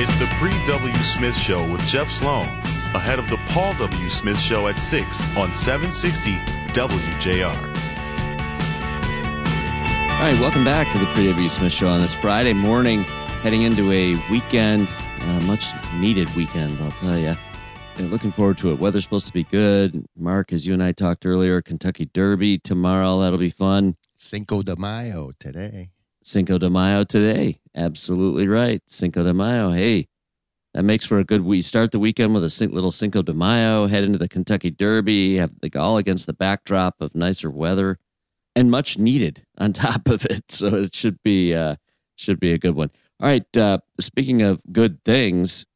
It's the Pre W. Smith Show with Jeff Sloan, ahead of the Paul W. Smith Show at 6 on 760 WJR. All right, welcome back to the Pre W. Smith Show on this Friday morning, heading into a weekend, uh, much needed weekend, I'll tell you. And looking forward to it. Weather's supposed to be good. Mark, as you and I talked earlier, Kentucky Derby tomorrow. That'll be fun. Cinco de Mayo today. Cinco de Mayo today. Absolutely right. Cinco de Mayo. Hey, that makes for a good week. Start the weekend with a little Cinco de Mayo, head into the Kentucky Derby, have like all against the backdrop of nicer weather and much needed on top of it. So it should be uh should be a good one. All right, uh speaking of good things,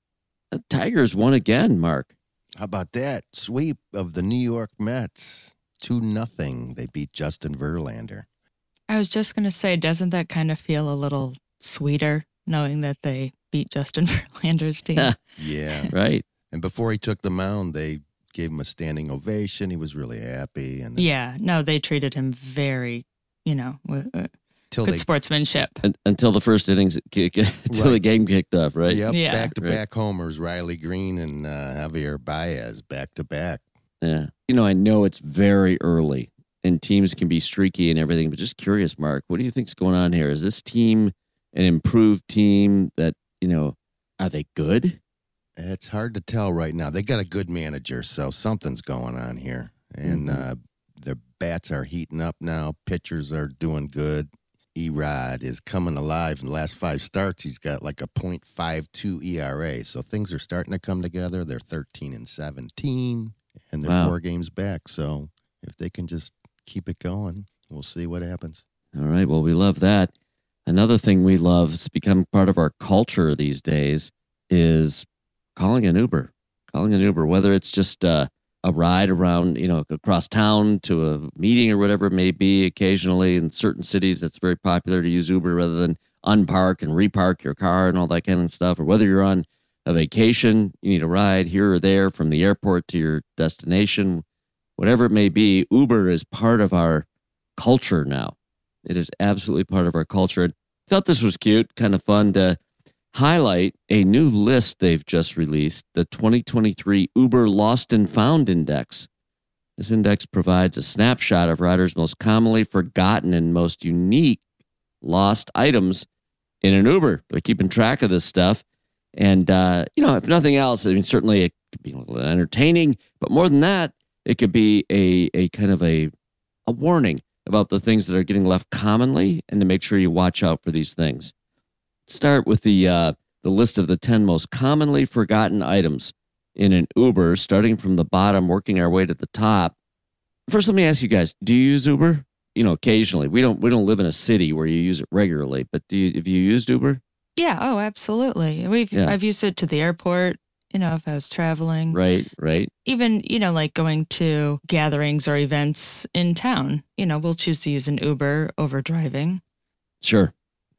the Tigers won again, Mark. How about that sweep of the New York Mets? Two nothing. They beat Justin Verlander. I was just going to say, doesn't that kind of feel a little sweeter knowing that they beat Justin Verlander's team? Yeah. Right. and before he took the mound, they gave him a standing ovation. He was really happy. And yeah, no, they treated him very, you know, with uh, good they sportsmanship. Un- until the first innings kick, until the game kicked off, right? Yep, Yeah. back to back homers. Riley Greene and uh, Javier Baez back to back. Yeah. You know, I know it's very early and teams can be streaky and everything, but just curious, Mark, what do you think's going on here? Is this team an improved team that, you know, are they good? It's hard to tell right now. They got a good manager, so something's going on here. And Mhm. uh, their bats are heating up now. Pitchers are doing good. E-Rod is coming alive. In the last five starts, he's got like a .52 ERA. So things are starting to come together. They're 13 and 17, and they're Wow. four games back. So if they can just keep it going, we'll see what happens. All right. Well, we love that. Another thing we love, it's become part of our culture these days, is calling an Uber. Calling an Uber, whether it's just uh, a ride around, you know, across town to a meeting or whatever it may be. Occasionally, in certain cities, it's very popular to use Uber rather than unpark and repark your car and all that kind of stuff. Or whether you're on a vacation, you need a ride here or there from the airport to your destination, whatever it may be. Uber is part of our culture now. It is absolutely part of our culture. And thought this was cute, kind of fun to highlight a new list they've just released, the 2023 Uber Lost and Found Index. This index provides a snapshot of riders' most commonly forgotten and most unique lost items in an Uber. They're keeping track of this stuff. And, uh, you know, if nothing else, I mean, certainly it could be a little entertaining, but more than that, it could be a, a kind of a, a warning about the things that are getting left commonly and to make sure you watch out for these things. Start with the uh, the list of the 10 most commonly forgotten items in an Uber, starting from the bottom, working our way to the top. First, let me ask you guys: Do you use Uber? You know, occasionally. We don't. We don't live in a city where you use it regularly. But do you? Have you used Uber? Yeah. Oh, absolutely. We've Yeah. I've used it to the airport. You know, if I was traveling, Right. Right. even you know, like going to gatherings or events in town. You know, we'll choose to use an Uber over driving. Sure.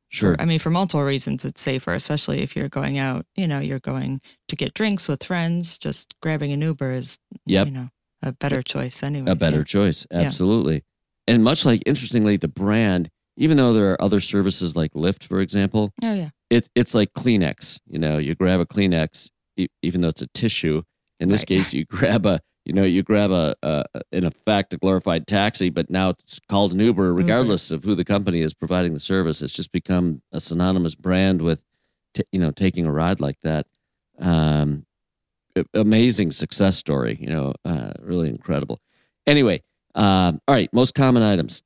Sure. I mean, for multiple reasons, it's safer, especially if you're going out. You know, you're going to get drinks with friends. Just grabbing an Uber is, Yep. you know, a better choice anyway. a better Yeah. choice Yeah. absolutely and much like interestingly the brand even though there are other services like lyft for example Oh yeah. it, it's like kleenex you know you grab a kleenex e- even though it's a tissue in this Right. case you grab a you know you grab a, a in effect a glorified taxi but now it's called an uber regardless of who the company is providing the service it's just become a synonymous brand with t- you know taking a ride like that. Um amazing success story you know uh really incredible. Anyway um all right most common items.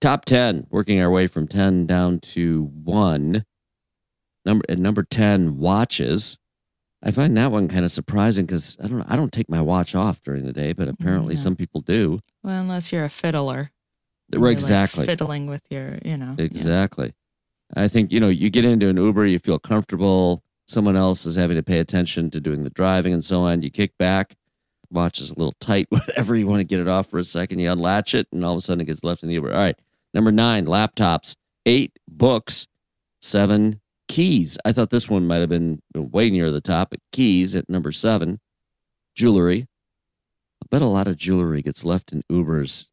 Top 10 working our way from 10 down to 1 number at number 10 watches i find that one kind of surprising because i don't i don't take my watch off during the day but mm, apparently no. some people do Well, unless you're a fiddler. Right, You're, like, exactly fiddling with your, you know. yeah. Exactly. I think, you know, you get into an Uber, you feel comfortable. Someone else is having to pay attention to doing the driving and so on. You kick back, watch is a little tight, whatever. You want to get it off for a second. You unlatch it, and all of a sudden it gets left in the Uber. All right. Number nine, laptops. Eight, books. Seven, keys. I thought this one might have been way near the top, but keys at number seven. Jewelry. I bet a lot of jewelry gets left in Ubers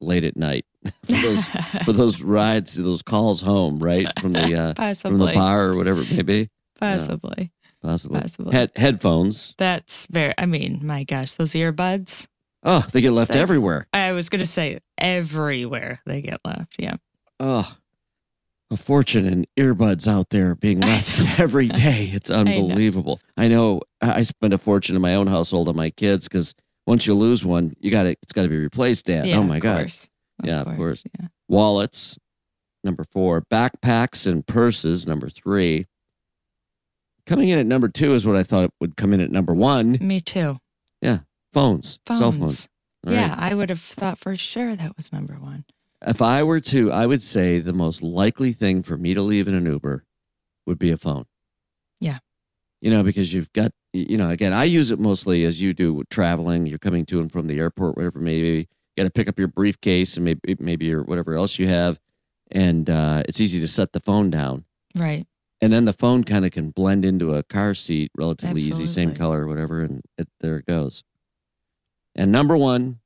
late at night for those for those rides, those calls home, right from the uh, from the bar or whatever it may be. Possibly. Possibly. Possibly. Head, headphones. That's very. I mean, my gosh, those earbuds. Oh, they get left That's- everywhere. I was gonna say everywhere they get left. Yeah. Oh, a fortune in earbuds out there being left every day. It's unbelievable. I know. I I spend a fortune in my own household on my kids because once you lose one, you got to. It's got to be replaced. Dad. yeah oh my of god. course. Yeah, of course. Yeah. Wallets. Number four. Backpacks and purses. Number three. Coming in at number two is what I thought would come in at number one. Me too. Phones. Phones. Cell phones. All right. yeah, I would have thought for sure that was number one. If I were to, I would say the most likely thing for me to leave in an Uber would be a phone. Yeah. You know, because you've got, you know, again, I use it mostly as you do with traveling. You're coming to and from the airport, whatever, maybe you got to pick up your briefcase and maybe, maybe your whatever else you have. And uh, it's easy to set the phone down. Right. And then the phone kind of can blend into a car seat relatively easy, same Absolutely. color, whatever. And it, there it goes. And number one,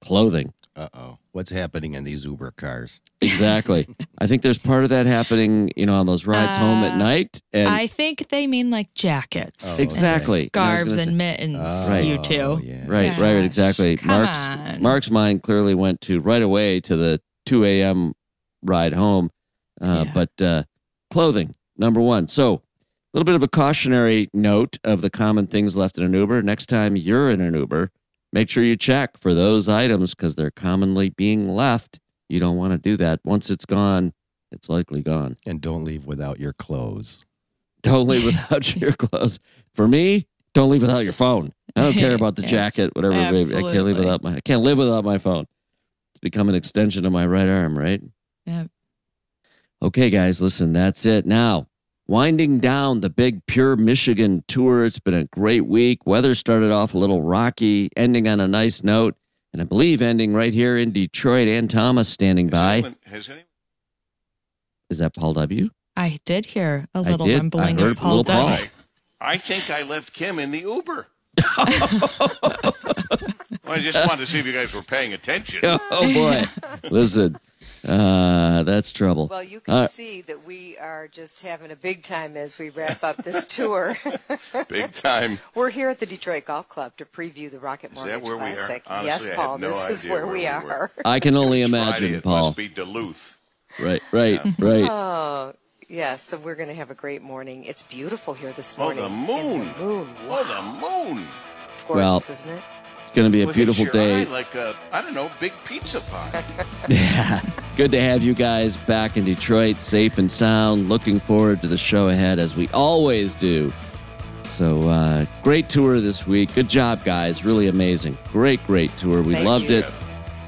clothing. Uh oh. What's happening in these Uber cars? Exactly. I think there's part of that happening, you know, on those rides home at Uh, night. And I think they mean like jackets. Oh, Exactly. And Scarves gonna and say- mittens. Right. You two. Yeah. right, right, exactly. Mark's on. Mark's mind clearly went to right away to the 2 a.m. ride home. Uh, Yeah. But uh, clothing, number one. So, a little bit of a cautionary note of the common things left in an Uber. Next time you're in an Uber, make sure you check for those items because they're commonly being left. You don't want to do that. Once it's gone, it's likely gone. And don't leave without your clothes. Don't leave without your clothes. For me, don't leave without your phone. I don't care about the Yes, jacket, whatever. baby. I can't leave without my. I can't live without my phone. It's become an extension of my right arm, right? Yeah. Okay, guys, listen. That's it. Now, winding down the big Pure Michigan tour. It's been a great week. Weather started off a little rocky, ending on a nice note, and I believe ending right here in Detroit. And Thomas standing Has by. anyone- has anyone- Is that Paul W? I did hear a little did. I rumbling heard of Paul little Paul. Dunn. I think I left Kim in the Uber. well, I just wanted to see if you guys were paying attention. Oh boy, listen, uh, that's trouble. Well, you can Uh, see that we are just having a big time as we wrap up this tour. Big time. We're here at the Detroit Golf Club to preview the Rocket Is that Mortgage where we are? Classic. Honestly, yes, I Paul, no this is where, where we we are. were. I can only imagine, Friday. It Paul. must be Duluth. Right, right, right. Oh, yes, so we're going to have a great morning. It's beautiful here this morning. Oh, morning. the And moon. the moon. Oh, the moon. It's Well, gorgeous, isn't it? It's going to be a Well, hits beautiful your day. eye like a, I don't know, big pizza pie. Yeah. Good to have you guys back in Detroit, safe and sound. Looking forward to the show ahead as we always do. So, uh, great tour this week. Good job, guys. Really amazing. Great, great tour. We Thank loved you. it.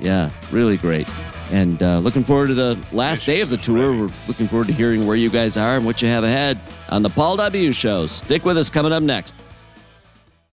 Yeah, really great. And uh, looking forward to the last day of the tour. We're looking forward to hearing where you guys are and what you have ahead on the Paul W. Show. Stick with us coming up next.